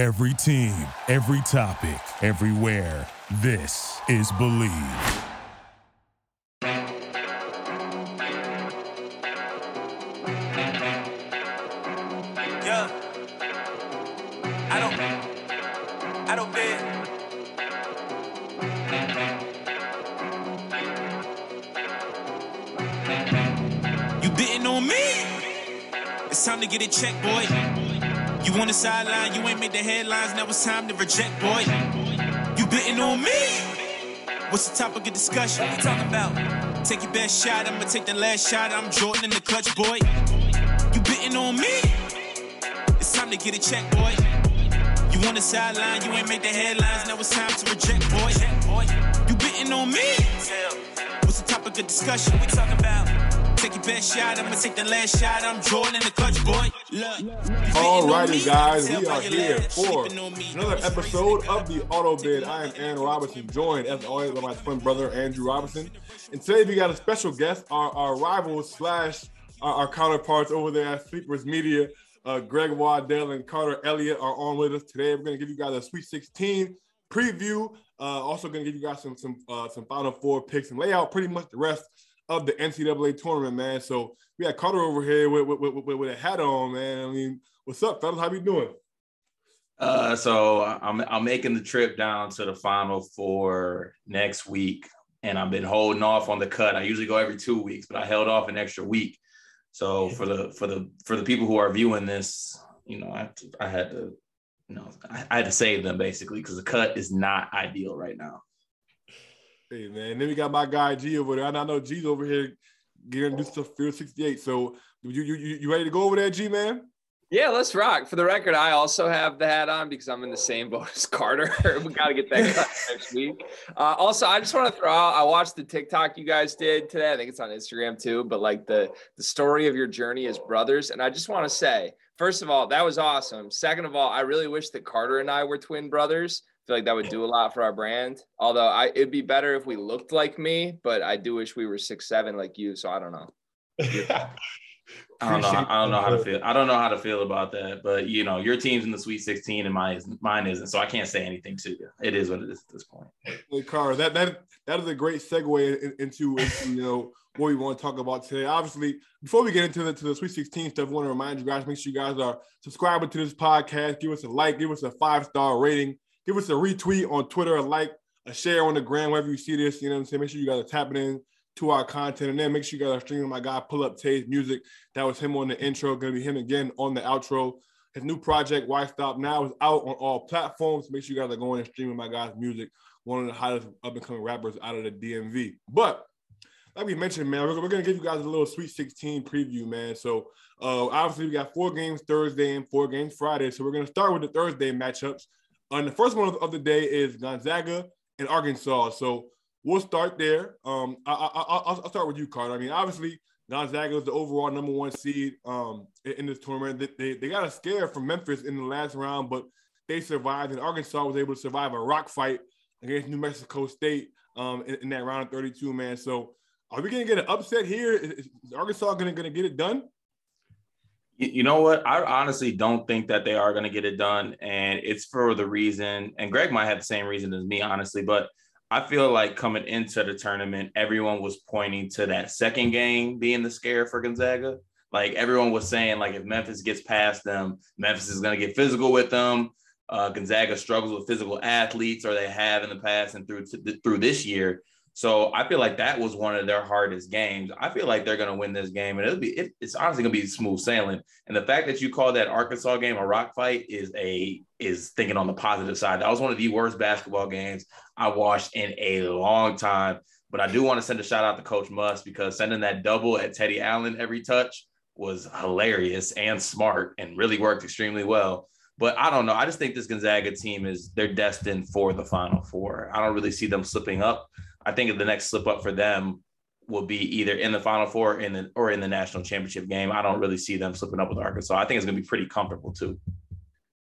Every team, every topic, everywhere. This is Believe. Yeah. I don't. I don't bet. You betting on me? It's time to get it checked, boy. You on the sideline, you ain't made the headlines. Now it's time to reject, boy. You betting on me? What's the topic of discussion? What we talking about? Take your best shot, I'ma take the last shot. I'm Jordan in the clutch, boy. You betting on me? It's time to get a check, boy. You on the sideline, you ain't made the headlines. Now it's time to reject, boy. You betting on me? What's the topic of discussion? What we talking about? Take your best shot, I'ma take the last shot. I'm Jordan in the clutch, boy. Look. you betting on Alrighty, guys, we are here for sleeping on me. another episode of the Auto Bid. I am Aaron Robinson, joined as always by my twin brother Andrew Robinson. And today we got a special guest, our, our rivals slash our, our counterparts over there at Sleepers Media. Uh, Greg Waddell and Carter Elliott are on with us today. We're going to give you guys a Sweet 16 preview. Uh, also going to give you guys some some uh, some Final Four picks and lay out pretty much the rest of the NCAA tournament, man. So we had Carter over here with with, with, with, a hat on, man. I mean, what's up, fellas? How you doing? Uh, so I'm I'm making the trip down to the final four next week, and I've been holding off on the cut. I usually go every two weeks, but I held off an extra week. So for the for the for the people who are viewing this, you know, I had to, I had to you know I, I had to save them basically because the cut is not ideal right now. Hey man, then we got my guy G over there. And I know G's over here getting do stuff Field 68. So you you you ready to go over there, G man? Yeah, let's rock. For the record, I also have the hat on because I'm in the same boat as Carter. we got to get that next week. Uh, also, I just want to throw out. I watched the TikTok you guys did today. I think it's on Instagram too. But like the the story of your journey as brothers, and I just want to say, first of all, that was awesome. Second of all, I really wish that Carter and I were twin brothers. I feel like that would do a lot for our brand. Although I, it'd be better if we looked like me, but I do wish we were six seven like you. So I don't know. I don't know. I don't know how to feel. I don't know how to feel about that. But you know, your team's in the Sweet 16 and mine isn't. Mine isn't. So I can't say anything to you. It is what it is at this point. Hey, Carter, that that that is a great segue into, into you know what we want to talk about today. Obviously, before we get into the to the Sweet 16 stuff, I want to remind you guys, make sure you guys are subscribing to this podcast. Give us a like, give us a five star rating, give us a retweet on Twitter, a like, a share on the gram, wherever you see this. You know what I'm saying? Make sure you guys are tapping in to our content, and then make sure you guys are streaming my guy Pull Up Tay's music. That was him on the intro. To be him again on the outro. His new project, Why Stop Now, is out on all platforms. Make sure you guys are going and streaming my guy's music. One of the hottest up and coming rappers out of the DMV. But like we mentioned, man, we're, we're gonna give you guys a little Sweet 16 preview, man. So uh, obviously we got four games Thursday and four games Friday. So we're gonna start with the Thursday matchups. And the first one of the, day is Gonzaga and Arkansas. So we'll start there. Um, I, I, I, I'll I'll start with you, Carter. I mean, obviously Gonzaga is the overall number one seed um, in, in this tournament. They, they, they got a scare from Memphis in the last round, but they survived, and Arkansas was able to survive a rock fight against New Mexico State um, in, in that round of 32, man. So are we going to get an upset here? Is, is Arkansas going to get it done? You, know what? I honestly don't think that they are going to get it done, and it's for the reason. And Greg might have the same reason as me, honestly, but I feel like coming into the tournament, everyone was pointing to that second game being the scare for Gonzaga. Like everyone was saying, like if Memphis gets past them, Memphis is going to get physical with them. Uh, Gonzaga struggles with physical athletes, or they have in the past and through through this year. So I feel like that was one of their hardest games. I feel like they're going to win this game, and it'll be it, it's honestly going to be smooth sailing. And the fact that you call that Arkansas game a rock fight is a is thinking on the positive side. That was one of the worst basketball games I watched in a long time. But I do want to send a shout out to Coach Muss because sending that double at Teddy Allen every touch was hilarious and smart and really worked extremely well. But I don't know. I just think this Gonzaga team is they're destined for the Final Four. I don't really see them slipping up. I think the next slip up for them will be either in the Final Four in the, or in the national championship game. I don't really see them slipping up with Arkansas. I think it's going to be pretty comfortable too.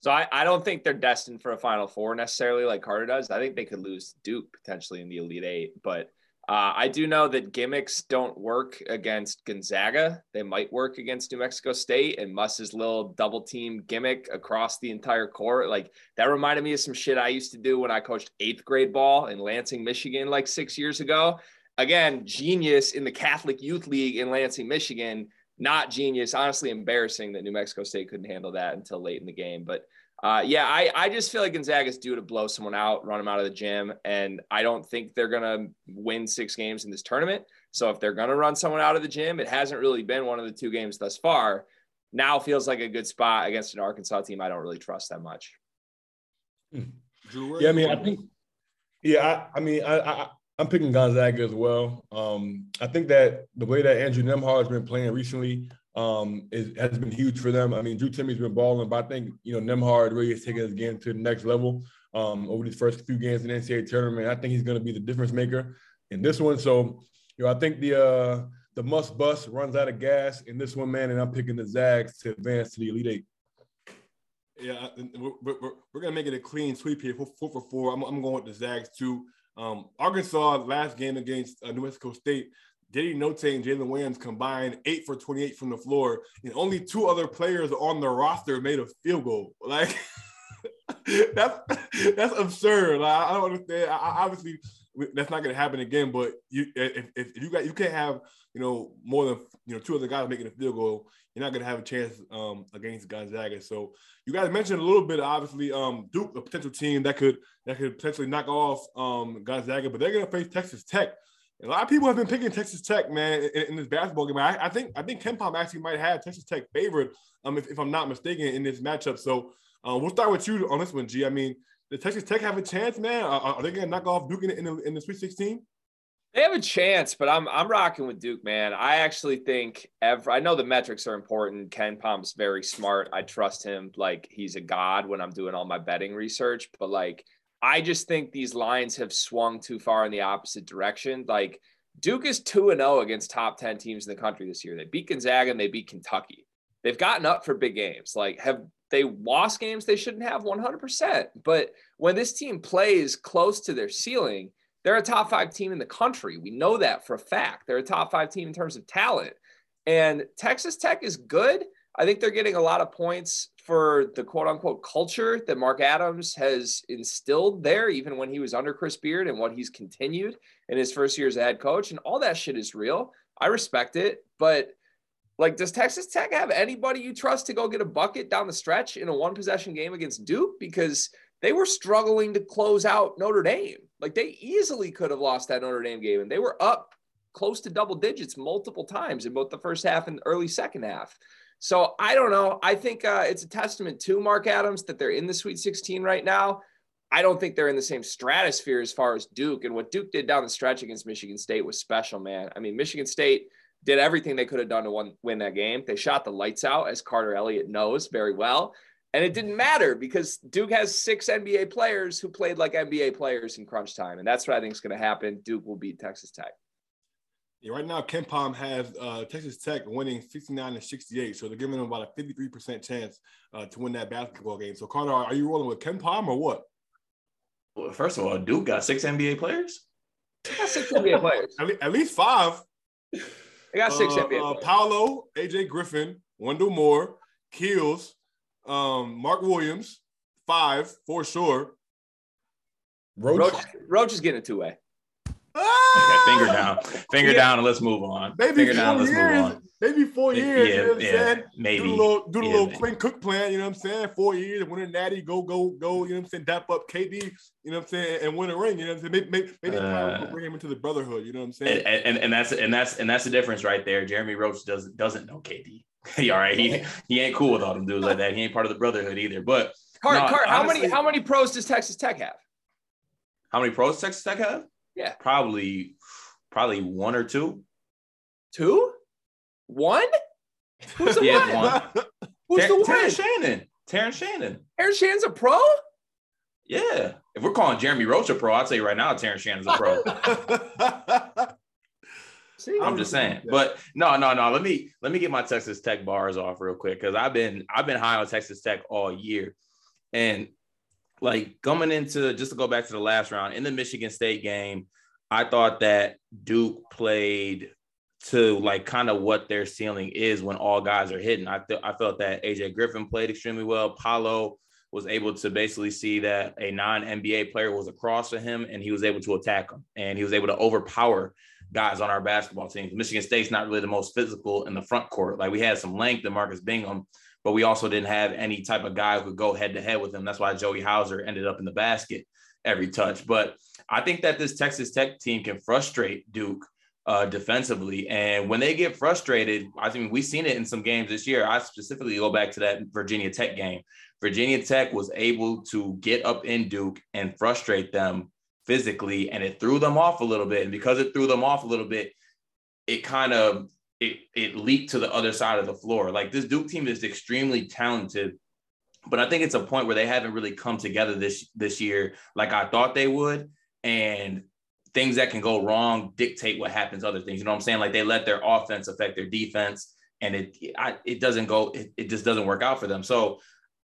So I, I don't think they're destined for a Final Four necessarily like Carter does. I think they could lose Duke potentially in the Elite Eight, but Uh, I do know that gimmicks don't work against Gonzaga. They might work against New Mexico State and Muss's little double team gimmick across the entire court. Like that reminded me of some shit I used to do when I coached eighth grade ball in Lansing, Michigan, like six years ago. Again, genius in the Catholic Youth League in Lansing, Michigan. Not genius. Honestly, embarrassing that New Mexico State couldn't handle that until late in the game. But uh, yeah, I, I just feel like Gonzaga's due to blow someone out, run them out of the gym. And I don't think they're going to win six games in this tournament. So if they're going to run someone out of the gym, it hasn't really been one of the two games thus far. Now feels like a good spot against an Arkansas team I don't really trust that much. Yeah, I mean, I think, yeah, I, I mean, I, I, I'm picking Gonzaga as well. Um, I think that the way that Andrew Nembhard has been playing recently, um, is, has been huge for them. I mean, Drew Timme's been balling, but I think you know Nembhard really has taken his game to the next level um, over these first few games in the NCAA tournament. I think he's going to be the difference maker in this one. So, you know, I think the uh, the Muss bus runs out of gas in this one, man, and I'm picking the Zags to advance to the Elite Eight. Yeah, we're, we're, we're gonna make it a clean sweep here, four, four for four. I'm, I'm going with the Zags too. Um, Arkansas last game against uh, New Mexico State, Diddy Notae and Jalen Williams combined eight for 28 from the floor, and only two other players on the roster made a field goal. Like that's that's absurd. Like, I don't understand. I, obviously, that's not going to happen again. But you, if, if you got, you can't have you know more than you know two other guys making a field goal. You're not going to have a chance um, against Gonzaga. So you guys mentioned a little bit, obviously, um, Duke, a potential team that could that could potentially knock off um, Gonzaga, but they're going to face Texas Tech a lot of people have been picking Texas Tech, man, in, in this basketball game. I, I, think I think KenPom actually might have Texas Tech favored, um, if, if I'm not mistaken, in this matchup. So uh, we'll start with you on this one, G. I mean, does Texas Tech have a chance, man? Are, are they going to knock off Duke in, in, the, in the Sweet 16? They have a chance, but I'm I'm rocking with Duke, man. I actually think every I know the metrics are important. KenPom's very smart. I trust him like he's a god when I'm doing all my betting research, but like – I just think these lines have swung too far in the opposite direction. Like Duke is 2 and 0 against top 10 teams in the country this year. They beat Gonzaga and they beat Kentucky. They've gotten up for big games. Like have they lost games they shouldn't have 100%. But when this team plays close to their ceiling, they're a top 5 team in the country. We know that for a fact. They're a top 5 team in terms of talent. And Texas Tech is good. I think they're getting a lot of points for the quote unquote culture that Mark Adams has instilled there, even when he was under Chris Beard and what he's continued in his first year as a head coach. And all that shit is real. I respect it. But like, does Texas Tech have anybody you trust to go get a bucket down the stretch in a one possession game against Duke? Because they were struggling to close out Notre Dame. Like, they easily could have lost that Notre Dame game, and they were up close to double digits multiple times in both the first half and early second half. So I don't know. I think uh, it's a testament to Mark Adams that they're in the Sweet 16 right now. I don't think they're in the same stratosphere as far as Duke. And what Duke did down the stretch against Michigan State was special, man. I mean, Michigan State did everything they could have done to win, win that game. They shot the lights out, as Carter Elliott knows very well. And it didn't matter because Duke has six NBA players who played like NBA players in crunch time. And that's what I think is going to happen. Duke will beat Texas Tech. Yeah, right now KenPom has uh, Texas Tech winning 69 and 68, so they're giving them about a 53% chance uh, to win that basketball game. So Carter, are you rolling with KenPom or what? Well, first of all, Duke got six NBA players. got six NBA players. At, le- at, least five. They got six uh, NBA. Uh, Paolo, AJ Griffin, Wendell Moore, Keels, um, Mark Williams, five for sure. Roach, Roach, Roach is getting a two way. Okay, finger down, finger yeah. down, and let's move on. Maybe finger four down, years. Maybe four years. Yeah, you know what I'm yeah, saying? Maybe do a little, do a little Quinn Cook plan. You know what I'm saying? Four years, win a natty, go, go, go. You know what I'm saying? Dap up KD. You know what I'm saying? And win a ring. You know what I'm saying? Maybe, maybe uh, bring him into the brotherhood. You know what I'm saying? And, and, and that's and that's and that's the difference right there. Jeremy Roach doesn't doesn't know KD. all right, he he ain't cool with all them dudes like that. He ain't part of the brotherhood either. But Cart, no, Cart, how many how many pros does Texas Tech have? How many pros Texas Tech have? Yeah, probably probably one or two. Two? One? Who's the yeah, one? one. Who's Ter- the one? Terrence Shannon. Terrence Shannon. Terrence Shannon's a pro? Yeah. If we're calling Jeremy Roach a pro, I'll tell you right now, Terrence Shannon's a pro. See, I'm just saying. But no, no, no. Let me let me get my Texas Tech bars off real quick because I've been I've been high on Texas Tech all year. And like coming into just to go back to the last round in the Michigan State game, I thought that Duke played to like kind of what their ceiling is when all guys are hitting. I th- I felt that AJ Griffin played extremely well. Paolo was able to basically see that a non NBA player was across from him and he was able to attack him and he was able to overpower guys on our basketball team. Michigan State's not really the most physical in the front court. Like we had some length in Marcus Bingham, but we also didn't have any type of guy who could go head to head with him. That's why Joey Hauser ended up in the basket every touch. But I think that this Texas Tech team can frustrate Duke uh, defensively. And when they get frustrated, I mean, we've seen it in some games this year. I specifically go back to that Virginia Tech game. Virginia Tech was able to get up in Duke and frustrate them physically, and it threw them off a little bit. And because it threw them off a little bit, it kind of it it leaked to the other side of the floor. Like this Duke team is extremely talented, but I think it's a point where they haven't really come together this this year like I thought they would. And things that can go wrong dictate what happens other things. You know what I'm saying? Like they let their offense affect their defense and it I, it doesn't go it, it just doesn't work out for them. So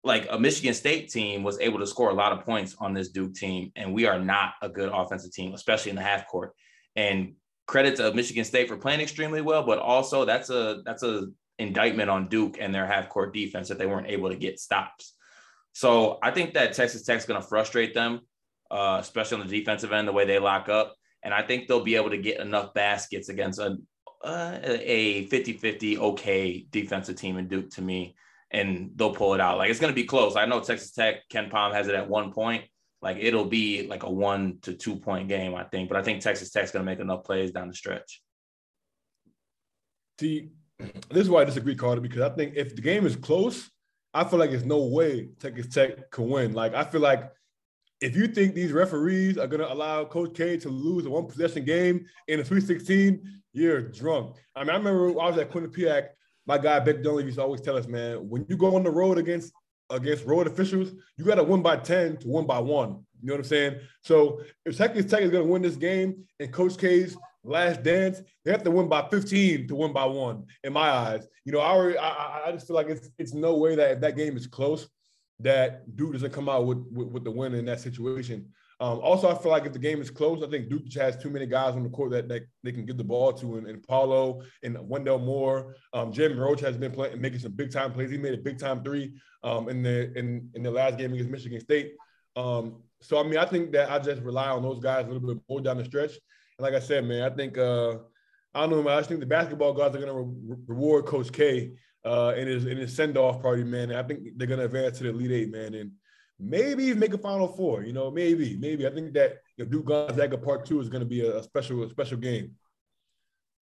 like a Michigan State team was able to score a lot of points on this Duke team and we are not a good offensive team especially in the half court. And credit to Michigan State for playing extremely well, but also that's a that's a indictment on Duke and their half court defense that they weren't able to get stops. So I think that Texas Tech's going to frustrate them uh, especially on the defensive end, the way they lock up. And I think they'll be able to get enough baskets against a uh, a 50-50 okay defensive team in Duke to me, and they'll pull it out. Like it's going to be close. I know Texas Tech, KenPom has it at one point. Like it'll be like a one to two point game, I think. But I think Texas Tech's going to make enough plays down the stretch. See, this is why I disagree, Carter, because I think if the game is close, I feel like there's no way Texas Tech can win. Like I feel like if you think these referees are going to allow Coach K to lose a one possession game in a 316, you're drunk. I mean, I remember I was at Quinnipiac. My guy Baker Dunleavy used to always tell us, man, when you go on the road against against road officials, you got to win by 10 to win by one. You know what I'm saying? So if Texas Tech is going to win this game in Coach K's last dance, they have to win by 15 to win by one. In my eyes, you know, I I, I just feel like it's it's no way that if that game is close, that Duke doesn't come out with, with, with the win in that situation. Um, also, I feel like if the game is close, I think Duke has too many guys on the court that, that they can give the ball to, and, and Paolo and Wendell Moore. Um, Jim Roach has been playing, making some big time plays. He made a big time three um, in the in, in the last game against Michigan State. Um, so I mean, I think that I just rely on those guys a little bit more down the stretch. And like I said, man, I think uh, I don't know, I just think the basketball guys are going to re- reward Coach K uh, in his in his send off party, man. And I think they're gonna advance to the Elite Eight, man, and maybe make a Final Four. You know, maybe, maybe. I think that if Duke Gonzaga Part Two is gonna be a, special a special game.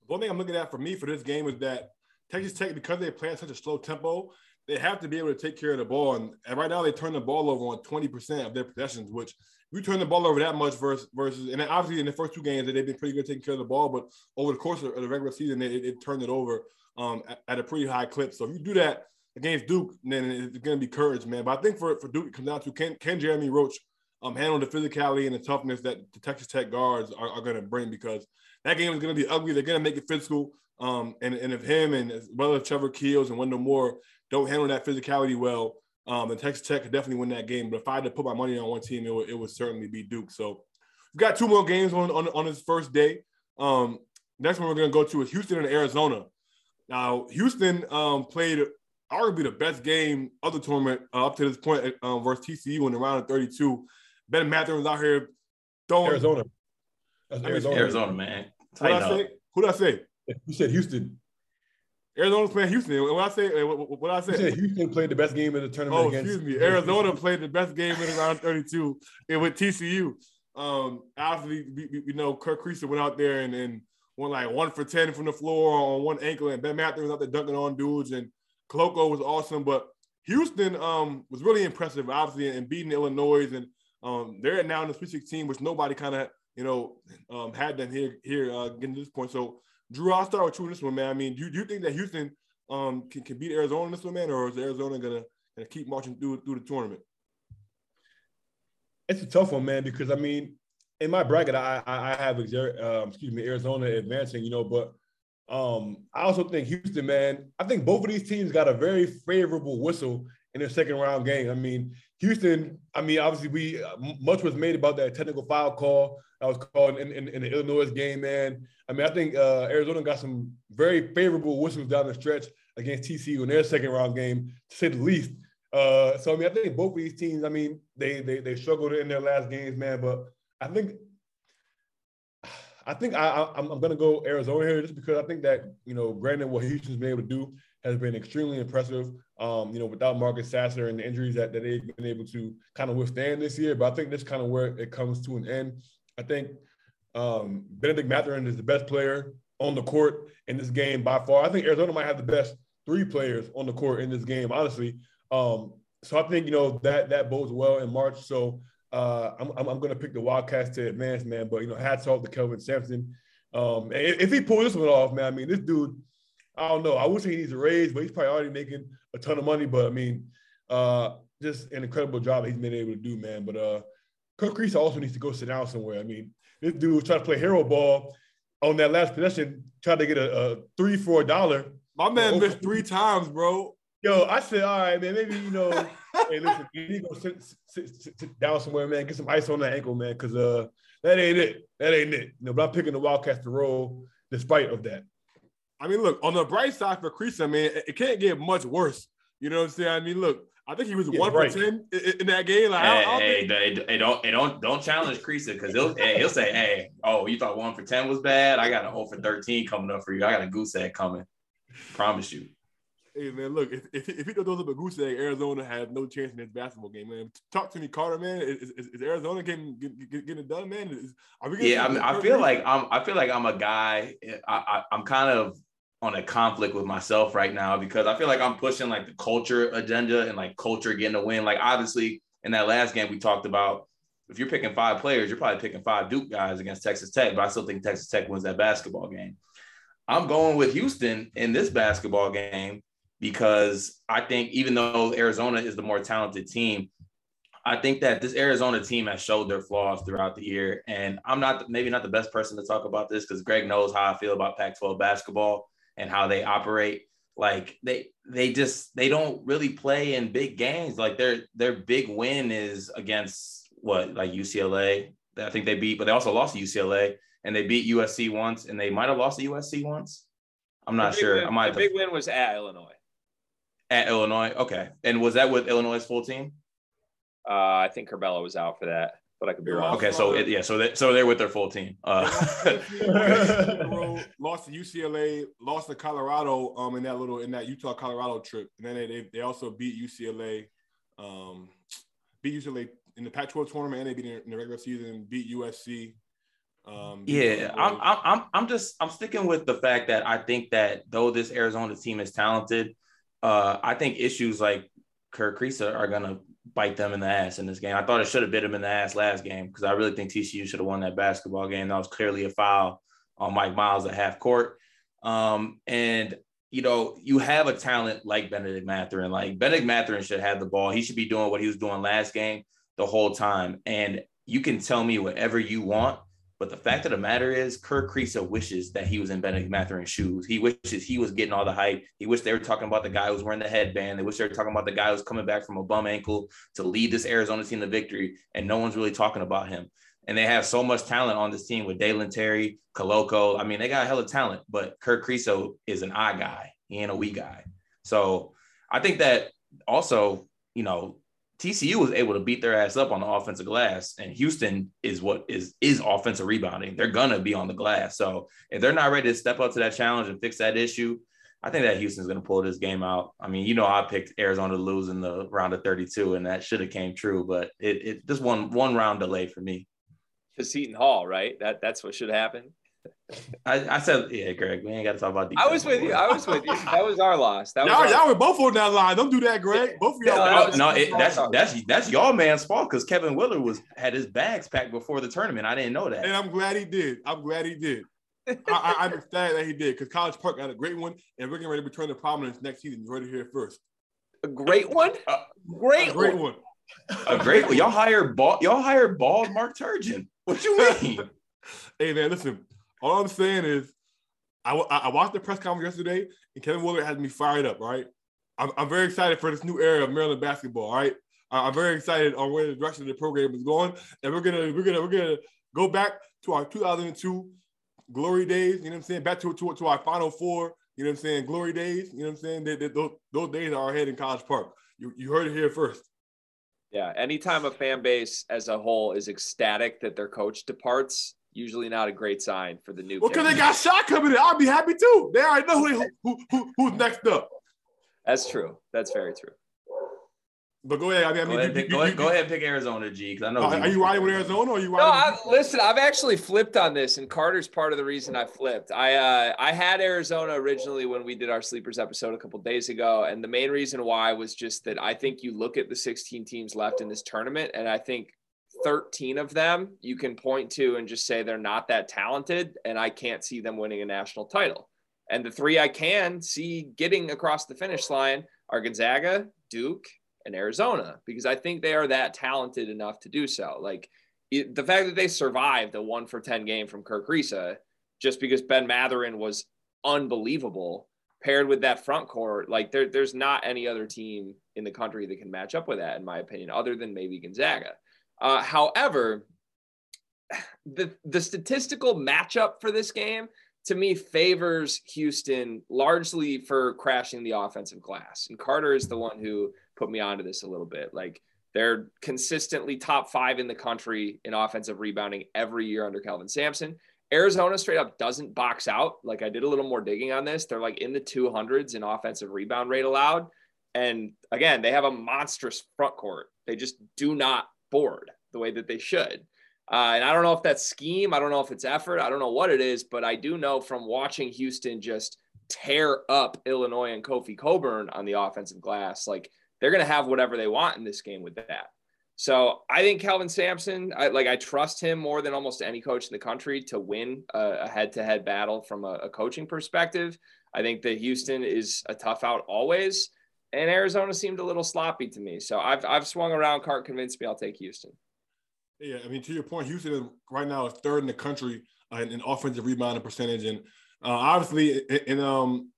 One thing I'm looking at for me for this game is that Texas Tech, because they play at such a slow tempo, they have to be able to take care of the ball. And, and right now, they turn the ball over on 20% of their possessions, which you turn the ball over that much versus, versus and obviously in the first two games, they've been pretty good taking care of the ball. But over the course of the regular season, they it turned it over um, at, at, a pretty high clip. So if you do that against Duke, then it's going to be courage, man. But I think for, for Duke, it comes down to can, can Jeremy Roach um, handle the physicality and the toughness that the Texas Tech guards are, are going to bring because that game is going to be ugly. They're going to make it physical. Um, and, and if him and as well as Trevor Keels and Wendell Moore don't handle that physicality well, um, and Texas Tech could definitely win that game. But if I had to put my money on one team, it would, it would certainly be Duke. So we've got two more games on, on, on this first day. Um, next one we're going to go to is Houston and Arizona. Now, Houston um, played arguably the best game of the tournament uh, up to this point um, versus TCU in the round of 32. Ben Mathurin was out here throwing Arizona. That's Arizona. Arizona, man. What did I say? Who did I say? You said Houston. Arizona's playing Houston. What I say? What, what I say? You said Houston played the best game of the tournament. Oh, excuse me. Arizona played the best game in the round 32 and with TCU. Um, obviously, we, we, know Kerr Kriisa went out there and, and went like one for 10 from the floor on one ankle, and Ben Mathurin was out there dunking on dudes, and Koloko was awesome. But Houston um, was really impressive, obviously, in beating Illinois, and um, they're now in the Sweet 16, which nobody kind of, you know, um, had them here, here uh, getting to this point. So, Drew, I'll start with you in this one, man. I mean, do, do you think that Houston um, can, can beat Arizona in this one, man, or is Arizona going to keep marching through, through the tournament? It's a tough one, man, because I mean, in my bracket, I I have um, excuse me Arizona advancing, you know, but um, I also think Houston, man. I think both of these teams got a very favorable whistle in their second round game. I mean, Houston. I mean, obviously, we uh, much was made about that technical foul call that was called in, in, in the Illinois game. Man, I mean, I think uh, Arizona got some very favorable whistles down the stretch against TCU in their second round game, to say the least. Uh, so I mean, I think both of these teams. I mean, they they they struggled in their last games, man. But I think I think I, am going to go Arizona here just because I think that you know, granted, what Houston's been able to do has been extremely impressive. Um, you know, without Marcus Sasser and the injuries that, that they've been able to kind of withstand this year. But I think this kind of where it comes to an end. I think um, Bennedict Mathurin is the best player on the court in this game by far. I think Arizona might have the best three players on the court in this game, honestly. Um, so I think you know that that bodes well in March. So uh, I'm, I'm, I'm going to pick the Wildcats to advance, man. But you know, hats off to Kelvin Sampson. Um, if, if he pulls this one off, man, I mean, this dude, I don't know. I would say he needs a raise, but he's probably already making a ton of money. But I mean, uh, just an incredible job he's been able to do, man. But uh, Kirk also needs to go sit down somewhere. I mean, this dude was trying to play hero ball on that last possession, tried to get a, a three for a dollar. My man missed three times, bro. Yo, I said, all right, man, maybe you know, hey, listen, you need to go sit, sit, sit, sit, down somewhere, man. Get some ice on the ankle, man, because uh, that ain't it. That ain't it. You know, but I'm picking the Wildcats to roll despite of that. I mean, look on the bright side for Kriisa, man, it, it can't get much worse. You know what I'm saying? I mean, look, I think he was yeah, one right. for ten in, in, that game. Like, hey, I, I hey, think... hey, don't, hey, don't, don't challenge Kriisa because he'll, hey, he'll say, "Hey, oh, you thought one for ten was bad? I got a 0 for 13 coming up for you. I got a goose egg coming. Promise you." Hey man, look, if, if, if he throws up a goose egg, Arizona has no chance in this basketball game, man. Talk to me, Carter, man. Is, is, is Arizona getting, getting, getting it done, man? Is, are we yeah, I, mean, I feel like I'm. I feel like I'm a guy. I, I, I'm kind of on a conflict with myself right now because I feel like I'm pushing like the culture agenda and like culture getting a win. Like obviously in that last game we talked about if you're picking five players, you're probably picking five Duke guys against Texas Tech, but I still think Texas Tech wins that basketball game. I'm going with Houston in this basketball game because I think even though Arizona is the more talented team, I think that this Arizona team has showed their flaws throughout the year. And I'm not maybe not the best person to talk about this because Greg knows how I feel about Pac-12 basketball and how they operate. Like they they just they don't really play in big games. Like their their big win is against what like UCLA. I think they beat, but they also lost to UCLA and they beat USC once, and they might have lost to USC once. I'm not sure. Win, I might. The big win was at Illinois. At Illinois, okay. And was that with Illinois' full team? Uh, I think Curbelo was out for that, but I could be wrong. Okay, so it, yeah, so they, so they're with their full team. Uh, lost to UCLA, lost to Colorado um in that little in that Utah Colorado trip, and then they they also beat UCLA, um, beat UCLA in the Pac-12 tournament, and they beat in the regular season, beat USC. Um, yeah, I'm, I'm I'm just I'm sticking with the fact that I think that though this Arizona team is talented, uh, I think issues like Kirk Kriisa are gonna bite them in the ass in this game. I thought it should have bit him in the ass last game because I really think TCU should have won that basketball game. That was clearly a foul on Mike Miles at half court. Um, and you know, you have a talent like Bennedict Mathurin. Like Bennedict Mathurin should have the ball. He should be doing what he was doing last game the whole time. And you can tell me whatever you want, but the fact of the matter is, Kirk Kriisa wishes that he was in Bennedict Mathurin's shoes. He wishes he was getting all the hype. He wished they were talking about the guy who's wearing the headband. They wish they were talking about the guy who's coming back from a bum ankle to lead this Arizona team to victory. And no one's really talking about him. And they have so much talent on this team with Dalen Terry, Koloko. I mean, they got a hell of talent, but Kirk Kriisa is an I guy. He ain't a we guy. So I think that also, you know, TCU was able to beat their ass up on the offensive glass, and Houston is what is is offensive rebounding. They're gonna be on the glass. So if they're not ready to step up to that challenge and fix that issue, I think that Houston's gonna pull this game out. I mean, you know, I picked Arizona to lose in the round of 32, and that should have came true, but it, it just one one round delay for me. To Seton Hall, right? That that's what should happen. I, I, said, yeah, Greg, we ain't got to talk about the I was with you. I was with you. That was our loss. That y'all, was y'all were both on that line. Don't do that, Greg. Both of y'all. No, no it, that's that's that's y'all man's fault because Kevin Willard was had his bags packed before the tournament. I didn't know that. And I'm glad he did. I'm glad he did. I, I, understand that he did because College Park got a great one, and we're getting ready to return to prominence next season. You heard it here first. A great one. A great, a great one. one. A great one. Y'all hired bald. Y'all hired bald Mark Turgeon. What you mean? hey man, listen. All I'm saying is, I, I watched the press conference yesterday, and Kevin Willard had me fired up, right? I'm, I'm very excited for this new era of Maryland basketball. All right, I'm very excited on where the direction of the program is going, and we're gonna we're gonna we're gonna go back to our 2002 glory days. You know what I'm saying? Back to to, to our Final Four. You know what I'm saying? Glory days. You know what I'm saying? They, they, those, those days are ahead in College Park. You, you heard it here first. Yeah. Anytime a fan base as a whole is ecstatic that their coach departs, usually not a great sign for the new. Well, because they got shot coming in, I'll be happy too. They already know who, who, who, who's next up. That's true. That's very true. But go ahead. I mean, I Go mean, ahead, you- pick, you- go, ahead, go ahead and pick Arizona, G, because I know. Are, are you was riding with Arizona or are you No, riding? I, listen. I've actually flipped on this, and Carter's part of the reason I flipped. I uh, I had Arizona originally when we did our sleepers episode a couple days ago, and the main reason why was just that I think you look at the 16 teams left in this tournament, and I think 13 of them you can point to and just say they're not that talented, and I can't see them winning a national title. And the three I can see getting across the finish line are Gonzaga, Duke, and Arizona because I think they are that talented enough to do so. Like it, the fact that they survived a one for 10 game from Kirk Kriisa just because Ben Mathurin was unbelievable paired with that front court, like there, there's not any other team in the country that can match up with that, in my opinion, other than maybe Gonzaga. Uh, however, the the statistical matchup for this game to me favors Houston largely for crashing the offensive glass. And Carter is the one who put me onto this a little bit. Like they're consistently top five in the country in offensive rebounding every year under Kelvin Sampson. Arizona straight up doesn't box out. Like I did a little more digging on this. They're like in the 200s in offensive rebound rate allowed. And again, they have a monstrous front court. They just do not board the way that they should. Uh, and I don't know if that's scheme. I don't know if it's effort. I don't know what it is, but I do know from watching Houston just tear up Illinois and Kofi Cockburn on the offensive glass, like they're going to have whatever they want in this game with that. So I think Kelvin Sampson, I, like I trust him more than almost any coach in the country to win a, head-to-head battle from a, a coaching perspective. I think that Houston is a tough out always, and Arizona seemed a little sloppy to me. So I've I've swung around. Cart convinced me I'll take Houston. Yeah, I mean, to your point, Houston is right now is third in the country uh, in, in offensive rebounding percentage, and uh, obviously in, in um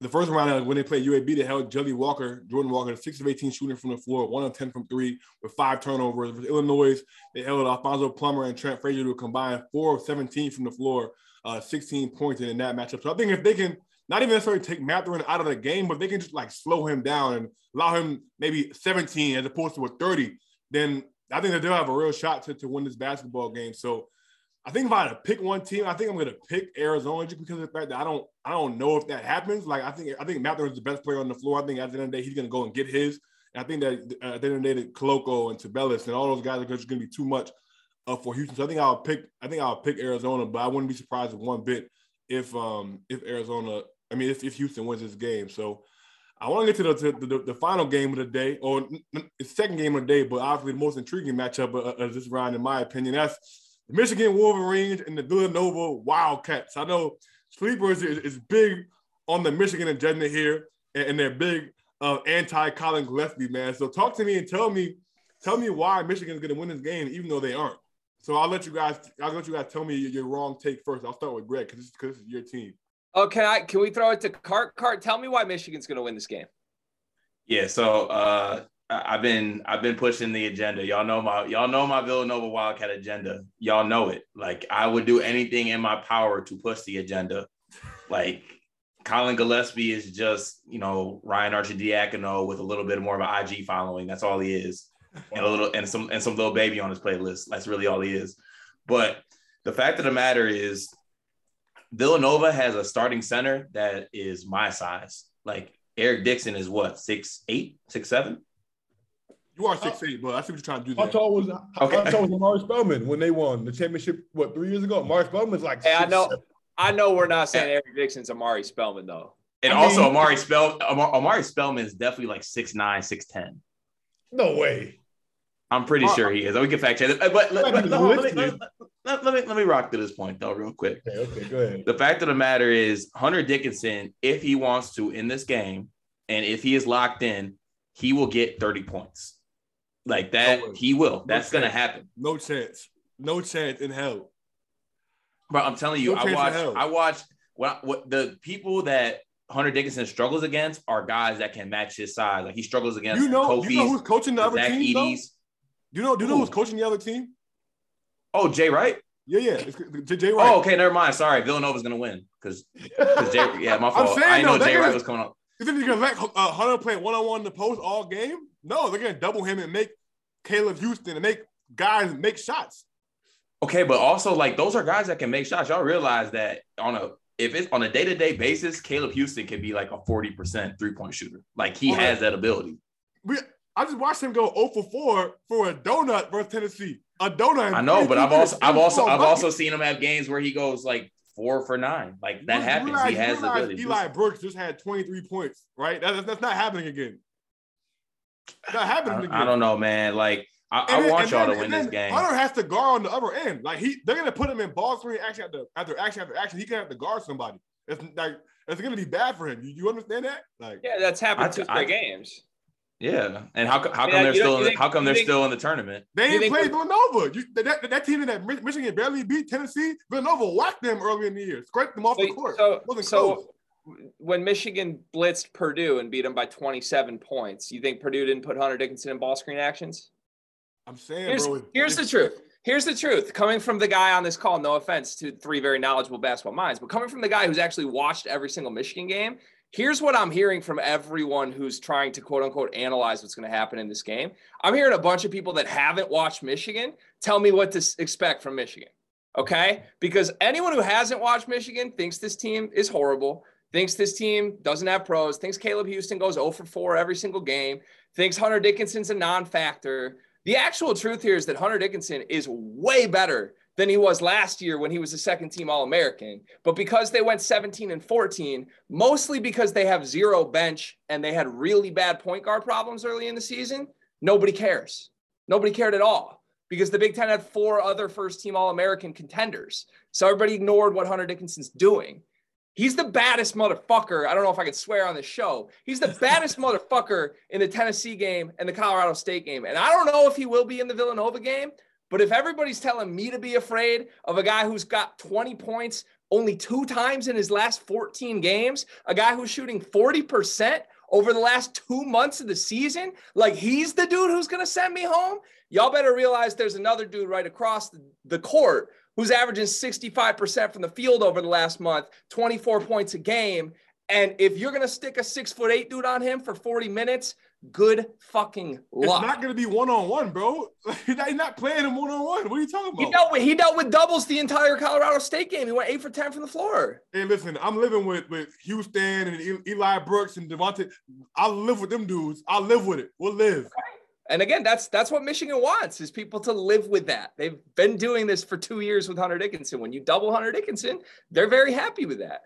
the first round uh, when they played UAB, they held Jelly Walker, Jordan Walker, six of eighteen shooting from the floor, one of ten from three with five turnovers. With Illinois, they held Alfonso Plummer and Trent Frazier to combine four of seventeen from the floor, uh, sixteen points in that matchup. So I think if they can not even necessarily take Mathurin out of the game, but they can just like slow him down and allow him maybe 17 as opposed to a 30, then I think that they'll have a real shot to, to win this basketball game. So I think if I had to pick one team, I think I'm going to pick Arizona just because of the fact that I don't I don't know if that happens. Like I think I think Mathurin is the best player on the floor. I think at the end of the day he's going to go and get his. And I think that uh, at the end of the day, Koloko and Tubelis and all those guys are just going to be too much uh, for Houston. So I think I'll pick I think I'll pick Arizona, but I wouldn't be surprised one bit if um if Arizona I mean if, if Houston wins this game. So I want to get to the, to the, the final game of the day, or the second game of the day, but obviously the most intriguing matchup of, of this round, in my opinion. That's the Michigan Wolverines and the Villanova Wildcats. I know Sleepers is, is big on the Michigan agenda here, and, and they're big uh, anti Colin Gillespie, man. So talk to me and tell me, tell me why Michigan's going to win this game, even though they aren't. So I'll let you guys, I'll let you guys tell me your, your wrong take first. I'll start with Greg because this is your team. Oh, can I? Can we throw it to Cart? Cart, tell me why Michigan's going to win this game. Yeah, so uh, I've been I've been pushing the agenda. Y'all know my y'all know my Villanova Wildcat agenda. Y'all know it. Like I would do anything in my power to push the agenda. Like Colin Gillespie is just you know Ryan Archidiacono with a little bit more of an IG following. That's all he is, and a little and some and some little baby on his playlist. That's really all he is. But the fact of the matter is, Villanova has a starting center that is my size. Like Eric Dixon is what six eight, six seven. You are six eight, but I see what you're trying to do there. How tall was Okay. how tall was Omari Spellman when they won the championship? What three years ago? Omari Spellman's like. Hey, I know, seven. I know, we're not saying Eric Dixon's Omari Spellman though. And I also mean- Omari Spell Omari, Omari Spellman is definitely like six nine, six ten. No way. I'm pretty Uh, sure he is. We can fact check it. But let, Might let, be let, let me, let, me let me rock to this point though, real quick. Okay, okay, go ahead. The fact of the matter is, Hunter Dickinson, if he wants to in this game, and if he is locked in, he will get 30 points. Like that, No he will. No That's gonna happen. No chance. No chance in hell. But I'm telling you, No I watched. I watched what what the people that Hunter Dickinson struggles against are guys that can match his size. Like he struggles against You know, Kofi's, you know who's coaching the other Zach team? though? You know? Do you know who's coaching the other team? Oh, Jay Wright. Yeah, yeah. It's J. J. Wright. Oh, okay, never mind. Sorry, Villanova's gonna win because Jay. Yeah, my fault. saying, I didn't know though, Jay Wright was coming up. You think you're gonna let uh, Hunter play one on one in the post all game? No, they're gonna double him and make Caleb Houston and make guys make shots. Okay, but also like those are guys that can make shots. Y'all realize that on a if it's on a day to day basis, Caleb Houston can be like a forty percent three point shooter. Like he Okay. has that ability. We, I just watched him go 0 for 4 for a donut versus Tennessee. A donut. I know, but I've also. I've also I've my- also seen him have games where he goes like four for nine. Like that You happens. realize- he has the ability. Eli. Brooks just had 23 points, right? That, that's, that's not happening again. Not happening again. I, I don't know, man. Like I, I then- want y'all then- to win and this then game. Hunter has to guard on the other end. Like he, they're gonna put him in ball screen action after after action after action. He can have to guard somebody. It's like it's gonna be bad for him. You, you understand that? Like Yeah, that's happened I- two I- straight games. Yeah, and how, co- how Yeah, come they're still you in the, think- how come they're think- still in the tournament? they You ain't think played Villanova. You, that, that, that team that Michigan barely beat Tennessee. Villanova whacked them early in the year, scraped them off the court. so, Wasn't so when Michigan blitzed Purdue and beat them by 27 points, you think Purdue didn't put Hunter Dickinson in ball screen actions? I'm saying, Here's, bro. here's the truth. Here's the truth. Coming from the guy on this call, no offense to three very knowledgeable basketball minds, but coming from the guy who's actually watched every single Michigan game, here's what I'm hearing from everyone who's trying to quote unquote analyze what's going to happen in this game. I'm hearing a bunch of people that haven't watched Michigan tell me what to expect from Michigan. Okay. Because anyone who hasn't watched Michigan thinks this team is horrible, thinks this team doesn't have pros, thinks Caleb Houston goes 0 for 4 every single game, thinks Hunter Dickinson's a non factor. The actual truth here is that Hunter Dickinson is way better than he was last year when he was a second team All American. But because they went 17 and 14, mostly because they have zero bench and they had really bad point guard problems early in the season, nobody cares. Nobody cared at all because the Big Ten had four other first team All American contenders. So everybody ignored what Hunter Dickinson's doing. He's the baddest motherfucker. I don't know if I could swear on the show. He's the baddest motherfucker in the Tennessee game and the Colorado State game. And I don't know if he will be in the Villanova game, but if everybody's telling me to be afraid of a guy who's got 20 points only two times in his last 14 games, a guy who's shooting 40% over the last two months of the season, like he's the dude who's going to send me home, y'all better realize there's another dude right across the, court who's averaging 65% from the field over the last month, 24 points a game. And if you're going to stick a six foot eight dude on him for 40 minutes, good fucking It's not gonna be one on one, bro. He's not playing him one on one. What are you talking about? He dealt with he dealt with doubles the entire Colorado State game. He went eight for ten from the floor. Hey, listen, I'm living with with Houston and Eli Brooks and Devontae. I live with them dudes. I live with it. We'll live. And again, that's that's what Michigan wants is people to live with that. They've been doing this for two years with Hunter Dickinson. When you double Hunter Dickinson, they're very happy with that.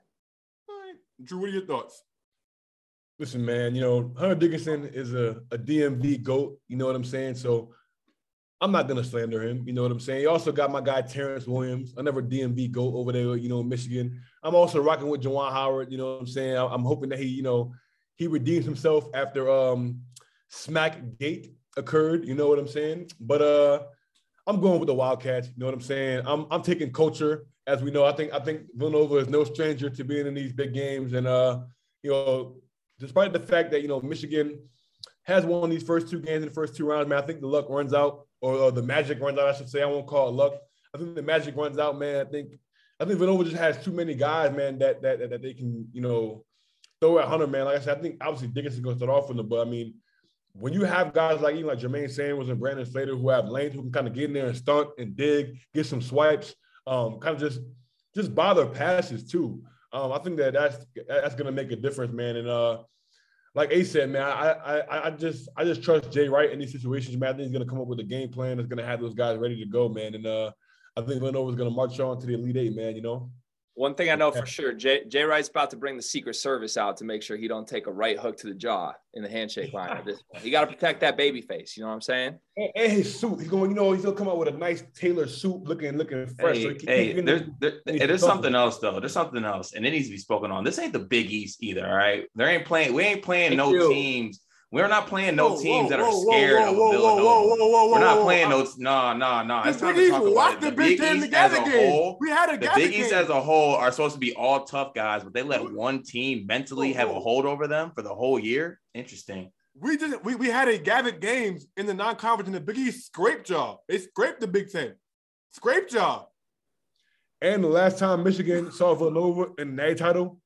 All right. Drew, what are your thoughts? Listen, man, you know, Hunter Dickinson is a, a DMV GOAT, you know what I'm saying? So I'm not gonna slander him, you know what I'm saying? You also got my guy Terrance Williams, another DMV GOAT over there, you know, in Michigan. I'm also rocking with Juwan Howard, you know what I'm saying? I'm hoping that he, you know, he redeems himself after um Smack Gate occurred, you know what I'm saying? But uh I'm going with the Wildcats, you know what I'm saying? I'm I'm taking culture, as we know. I think I think Villanova is no stranger to being in these big games and uh you know, despite the fact that you know Michigan has won these first two games in the first two rounds, man, I think the luck runs out, or, or the magic runs out. I should say. I won't call it luck. I think the magic runs out, man. I think I think Villanova just has too many guys, man, that that that they can you know throw at Hunter, man. Like I said, I think obviously Dickinson's gonna start off with them, but I mean. When you have guys like even like Jermaine Sanders and Brandon Slater who have length, who can kind of get in there and stunt and dig, get some swipes, um, kind of just just bother passes too. Um, I think that that's that's gonna make a difference, man. And uh, like Ace said, man, I, I I just I just trust Jay Wright in these situations, man. I think he's gonna come up with a game plan that's gonna have those guys ready to go, man. And uh, I think Villanova's gonna march on to the Elite Eight, man. You know. One thing I know for sure, Jay, Jay Wright's about to bring the Secret Service out to make sure he don't take a right hook to the jaw in the handshake line at this point. You got to protect that baby face. You know what I'm saying? And, and his suit, he's going, you know, he's gonna come out with a nice tailored suit, looking looking fresh. Hey, so he hey, he can- there's there, hey, there's something else though. There's something else, and it needs to be spoken on. This ain't the Big East either. All right, there ain't playing. We ain't playing Thank no you. teams We're not playing no Whoa, teams whoa, that are whoa, scared whoa, of Villanova. whoa, whoa, whoa, whoa, We're not playing I- no. No, no, no. It's time to talk about it. the The Big Big Ten East as a game. whole. We had a The gather Big East game. as a whole are supposed to be all tough guys, but they let one team mentally have a hold over them for the whole year. Interesting. we just we, we had a gathered games in the non-conference and the Big East scraped y'all. They scraped the Big Ten. Scraped y'all. And the last time Michigan saw Villanova in the A title.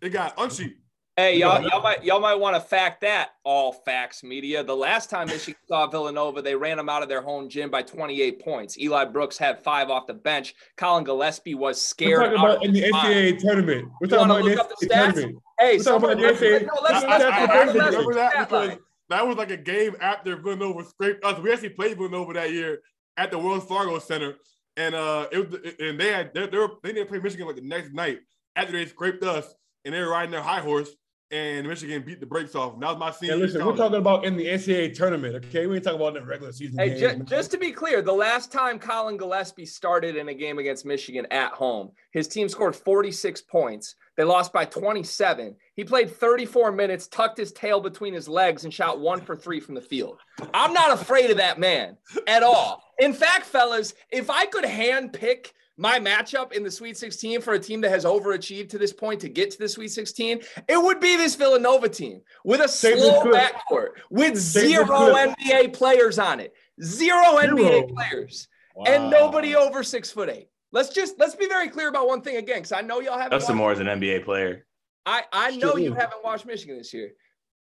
It got unsheet. Hey, y'all, y'all might y'all might want to fact that all facts media. The last time Michigan saw Villanova, they ran them out of their home gym by 28 points. Eli Brooks had five off the bench. Colin Gillespie was we're scared. talking out about of in the his mind. NCAA tournament. We're You talking wanna about the look up the stats? tournament. Hey, We're talking about someone, the NCAA. no, let's, I- let's, I- I- I remember that because that was like a game after Villanova scraped us. We actually played Villanova that year at the Wells Fargo Center, and uh, it was and they had they, they, were, they didn't play Michigan like the next night after they scraped us, and they were riding their high horse, and Michigan beat the brakes off. And that was my senior. And year listen, we're talking about in the NCAA tournament, okay? We ain't talking about in the regular season Hey, games. ju- just to be clear, the last time Collin Gillespie started in a game against Michigan at home, his team scored 46 points. They lost by 27. He played 34 minutes, tucked his tail between his legs, and shot one for three from the field. I'm not afraid of that man at all. In fact, fellas, if I could hand pick my matchup in the Sweet 16 for a team that has overachieved to this point to get to the Sweet 16, it would be this Villanova team with a Save slow backcourt with Save zero. NBA players on it. Zero NBA players Wow. and nobody over six foot eight. Let's just let's be very clear about one thing again, because I know y'all haven't. Dustin watched- Moore is an NBA player. I I know Sure you haven't watched Michigan this year.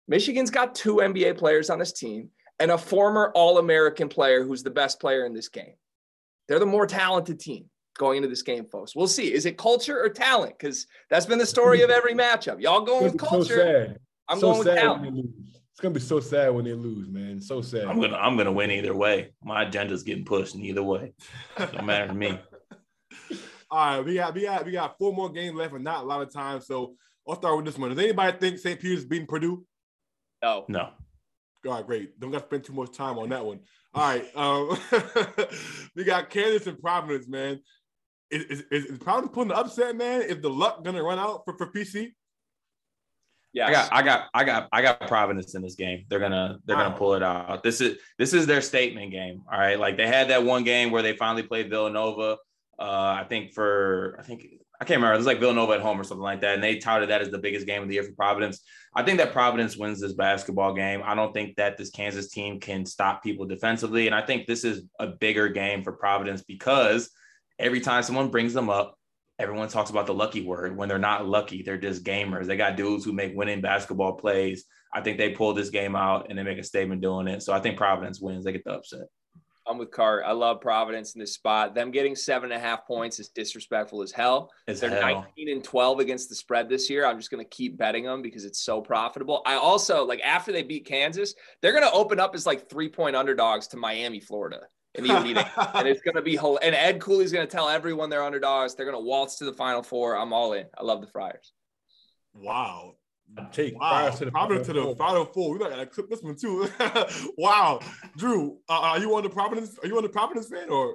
Michigan's got two NBA players on this team and a former All American player who's the best player in this game. They're the more talented team going into this game, folks. We'll see. Is it culture or talent? Because that's been the story of every matchup. Y'all going with gonna so culture. sad. I'm so going with sad talent. when they lose. It's gonna be so sad when they lose, man. So sad. I'm gonna I'm gonna win either way. My agenda's getting pushed in either way. Don't matter to me. All right, we got we got we got four more games left and not a lot of time. So I'll start with this one. Does anybody think St. Peter's beating Purdue? No. No. All right, great. Don't got to spend too much time on that one. All right, um, we got Kansas and Providence, man. Is, is, is, is Providence putting the upset, man? Is the luck gonna run out for, for PC? Yeah, I got I got I got I got Providence in this game. They're gonna they're gonna pull it out. This is this is their statement game. All right. Like they had that one game where they finally played Villanova. Uh, I think for I think I can't remember. It was like Villanova at home or something like that, and they touted that as the biggest game of the year for Providence. I think that Providence wins this basketball game. I don't think that this Kansas team can stop people defensively, and I think this is a bigger game for Providence because every time someone brings them up, everyone talks about the lucky word. When they're not lucky, they're just gamers. They got dudes who make winning basketball plays. I think they pull this game out and they make a statement doing it. So I think Providence wins. They get the upset. I'm with Cart. I love Providence in this spot. Them getting seven and a half points is disrespectful as hell. It's They're hell. 19 and 12 against the spread this year. I'm just going to keep betting them because it's so profitable. I also like after they beat Kansas, they're going to open up as like three point underdogs to Miami, Florida in the Elite Eight. and it's going to be hol- and Ed Cooley's going to tell everyone they're underdogs. They're going to waltz to the Final Four. I'm all in. I love the Friars. Wow. Take Wow. Friars to the Providence to the Final Four. We gotta clip this one too. wow. Drew, uh, are you on the Providence? Are you on the Providence fan or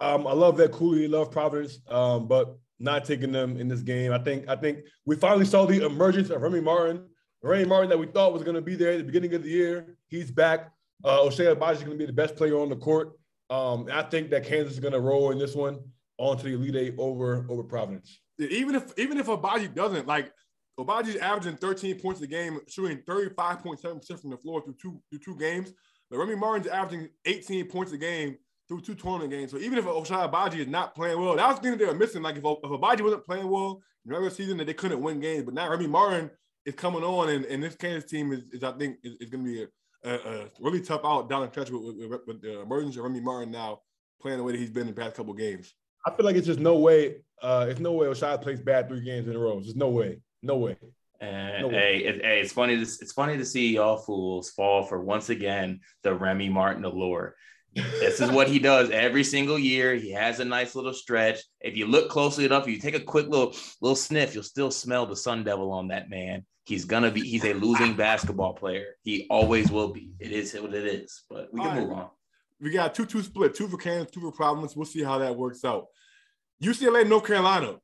Um, I love that Cooley love Providence, um, but not taking them in this game. I think I think we finally saw the emergence of Remy Martin. Remy Martin that we thought was going to be there at the beginning of the year. He's back. Uh, Ochai Agbaji is going to be the best player on the court. Um, I think that Kansas is going to roll in this one onto the Elite Eight over over Providence. even if even if Agbaji doesn't like Agbaji's averaging 13 points a game, shooting 35.7% from the floor through two through two games. But Remy Martin's averaging 18 points a game through two tournament games. So even if Ochai Agbaji is not playing well, that was the thing that they were missing. Like if, if Agbaji wasn't playing well in regular season, that they couldn't win games. But now Remy Martin is coming on, and, and this Kansas team is, is I think is, is going to be a, a, a really tough out down the stretch with, with, with the emergence of Remy Martin now playing the way that he's been in the past couple games. I feel like it's just no way. Uh, it's no way Ochai plays bad three games in a row. There's no way. No way. And No way. hey, it, hey, it's funny. To, it's funny to see y'all fools fall for once again the Remy Martin allure. This is what he does every single year. He has a nice little stretch. If you look closely enough, if you take a quick little little sniff, you'll still smell the Sun Devil on that man. He's gonna be. He's a losing basketball player. He always will be. It is what it is. But we can right. move on. we got two two split, two for Kansas, two for Providence. We'll see how that works out. UCLA, North Carolina.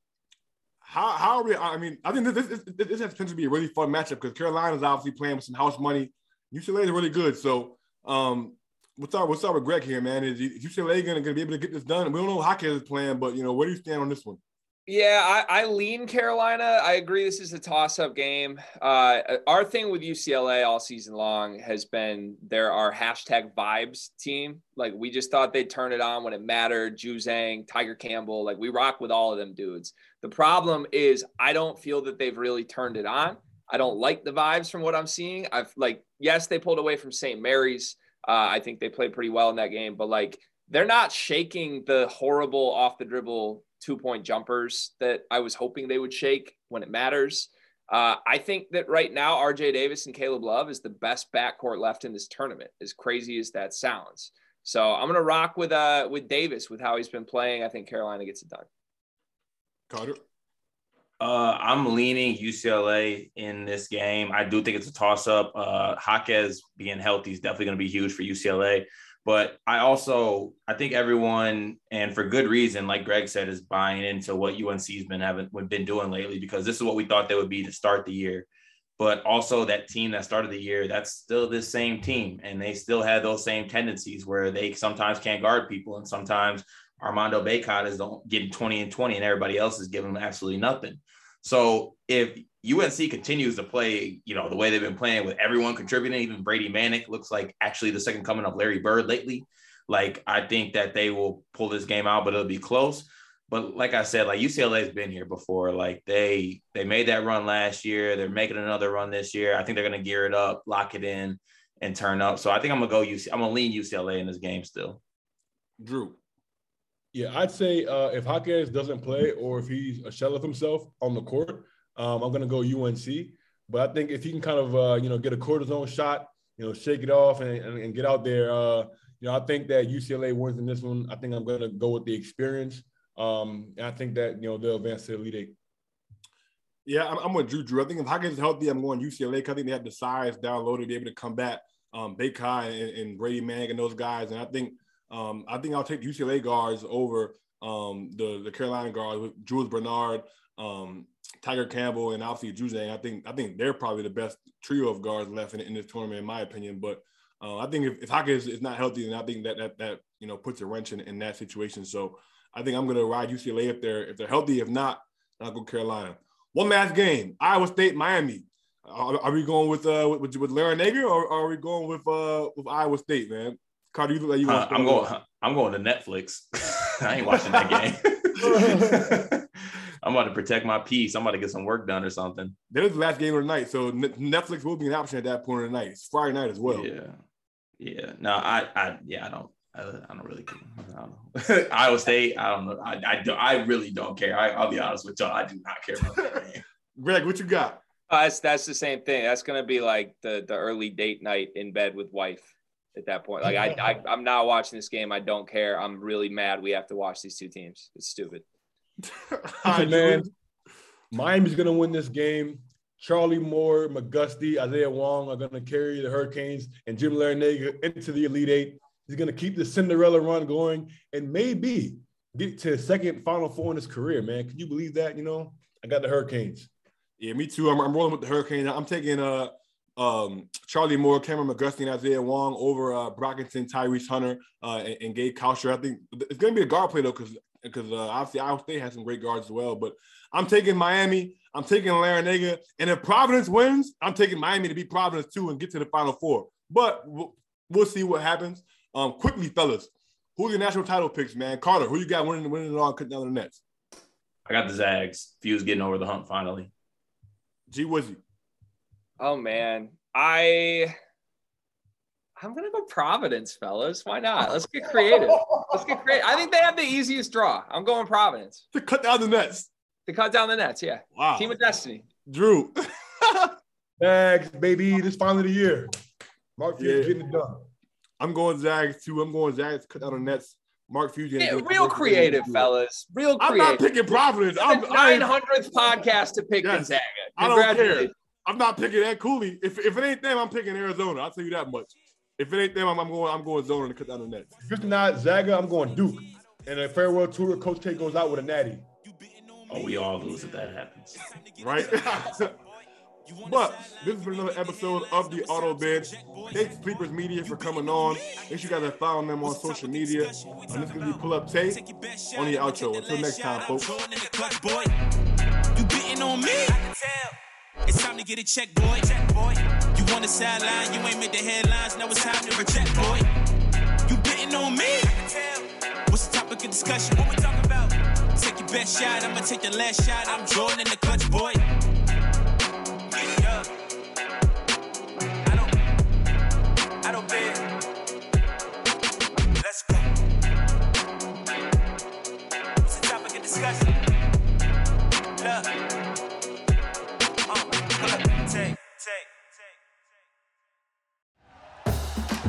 how how are we? I mean, I think this this, this, this has potential to be a really fun matchup because Carolina is obviously playing with some house money. UCLA is really good. So, um, what's up? What's up with Greg here, man? Is UCLA gonna, gonna be able to get this done? We don't know how Hockey is playing, but you know, where do you stand on this one? Yeah, I, I, lean Carolina. I agree. This is a toss-up game. Uh, our thing with UCLA all season long has been there are our hashtag vibes team. Like we just thought they'd turn it on when it mattered. Juzang, Tiger Campbell, like we rock with all of them dudes. The problem is I don't feel that they've really turned it on. I don't like the vibes from what I'm seeing. I've like, yes, they pulled away from St. Mary's. Uh, I think they played pretty well in that game, but like they're not shaking the horrible off the dribble two point jumpers that I was hoping they would shake when it matters. Uh, I think that right now, RJ Davis and Caleb Love is the best backcourt left in this tournament, as crazy as that sounds. So I'm going to rock with uh, with Davis with how he's been playing. I think Carolina gets it done. Carter. Uh, I'm leaning UCLA in this game. I do think it's a toss up. Uh, Jaquez being healthy is definitely going to be huge for UCLA. But I also I think everyone and for good reason, like Greg said, is buying into what UNC's been having been doing lately because this is what we thought they would be to start the year. But also that team that started the year, that's still this same team, and they still had those same tendencies where they sometimes can't guard people, and sometimes Armando Bacot is getting 20 and 20, and everybody else is giving them absolutely nothing. So if UNC continues to play, you know, the way they've been playing with everyone contributing, even Brady Manek looks like actually the second coming of Larry Bird lately. Like, I think that they will pull this game out, but it'll be close. But like I said, like UCLA has been here before. Like they they made that run last year. They're making another run this year. I think they're gonna gear it up, lock it in, and turn up. So I think I'm gonna go UC. I'm gonna lean UCLA in this game still. Drew. Yeah, I'd say uh, if Jaquez doesn't play or if he's a shell of himself on the court, um, I'm going to go UNC. But I think if he can kind of, uh, you know, get a cortisone shot, you know, shake it off and, and, and get out there, uh, you know, I think that UCLA wins in this one. I think I'm going to go with the experience. Um, and I think that, you know, they'll advance to the Elite Eight. Yeah, I'm, I'm with Drew. Drew. I think if Hawkins is healthy, I'm going UCLA because I think they have the size down downloaded to be able to combat um, Bacot and, and Brady Manek and those guys. And I think um, I think I'll take the UCLA guards over um, the the Carolina guards with Jules Bernard, um, Tiger Campbell and obviously Juzang. I think I think they're probably the best trio of guards left in, in this tournament, in my opinion. But uh, I think if, if Hawkins is not healthy, then I think that that that you know puts a wrench in, in that situation. So I think I'm going to ride UCLA if they're if they're healthy. If not, I'll go Carolina. One last game: Iowa State, Miami. Are, are we going with uh with, with Larranaga or, or are we going with uh with Iowa State, man? Carter, you look like you. Uh, I'm going. I'm going to Netflix. I ain't watching that game. I'm about to protect my peace. I'm about to get some work done or something. That is the last game of the night, so Netflix will be an option at that point of the night. It's Friday night as well. Yeah, yeah. No, I, I, yeah, I don't. I, I don't really care. I don't know. Iowa State. I don't know. I, I, do, I really don't care. I, will be honest with y'all. I do not care about that game. Greg, what you got? Uh, that's that's the same thing. That's gonna be like the the early date night in bed with wife at that point. Like I, I I'm not watching this game. I don't care. I'm really mad. We have to watch these two teams. It's stupid. Listen, man, Miami's gonna win this game. Charlie Moore, McGusty, Isaiah Wong are gonna carry the Hurricanes and Jim Larranaga into the Elite Eight. He's gonna keep the Cinderella run going and maybe get to his second Final Four in his career. Man, can you believe that? You know, I got the Hurricanes. Yeah, me too. I'm, I'm rolling with the Hurricanes. I'm taking uh um, Charlie Moore, Kameron McGusty, and Isaiah Wong over uh, Brockington, Tyrese Hunter, uh, and, and Gabe Kalscheur. I think it's going to be a guard play though, because because uh, obviously Iowa State has some great guards as well. But I'm taking Miami. I'm taking Larranaga. And if Providence wins, I'm taking Miami to beat Providence too and get to the Final Four. But we'll, we'll see what happens. Um, quickly, fellas, who are your national title picks, man? Carter, who you got winning, winning it all, cutting down the nets? I got the Zags. Few's getting over the hump finally. G Wizzy. Oh man, I I'm gonna go Providence, fellas. Why not? Let's get creative. Let's get creative. I think they have the easiest draw. I'm going Providence to cut down the nets. To cut down the nets, yeah. Wow. Team of destiny. Drew. Zags, baby. This finally the year. Mark Few yeah. getting it done. I'm going Zags too. I'm going Zags to cut down the nets. Mark Fusion. Yeah, real creative, fellas. Real creative. I'm not picking Providence. I'm the 900th podcast to pick yes, Gonzaga. I don't care. I'm not picking Ed Cooley. If, if it ain't them, I'm picking Arizona. I'll tell you that much. If it ain't them, I'm, I'm going. I'm going Zona to cut down the nets. If it's not Zaga, I'm going Duke. And a farewell tour, Coach K goes out with a natty. Oh, we all lose if that happens. right? but this has been another episode of the Auto Bid. Thanks Sleepers Media for coming on. Make sure you guys are following them on social media. And this is gonna be Pull Up Tape on the outro. Until next time, folks. You beating on me? It's time to get a check, boy. Check, boy. You on the sideline, you ain't made the headlines. Now it's time to reject, boy. You beating on me? What's the topic of discussion? What we talking about? Take your best shot, I'ma take the last shot. I'm Jordan in the clutch, boy.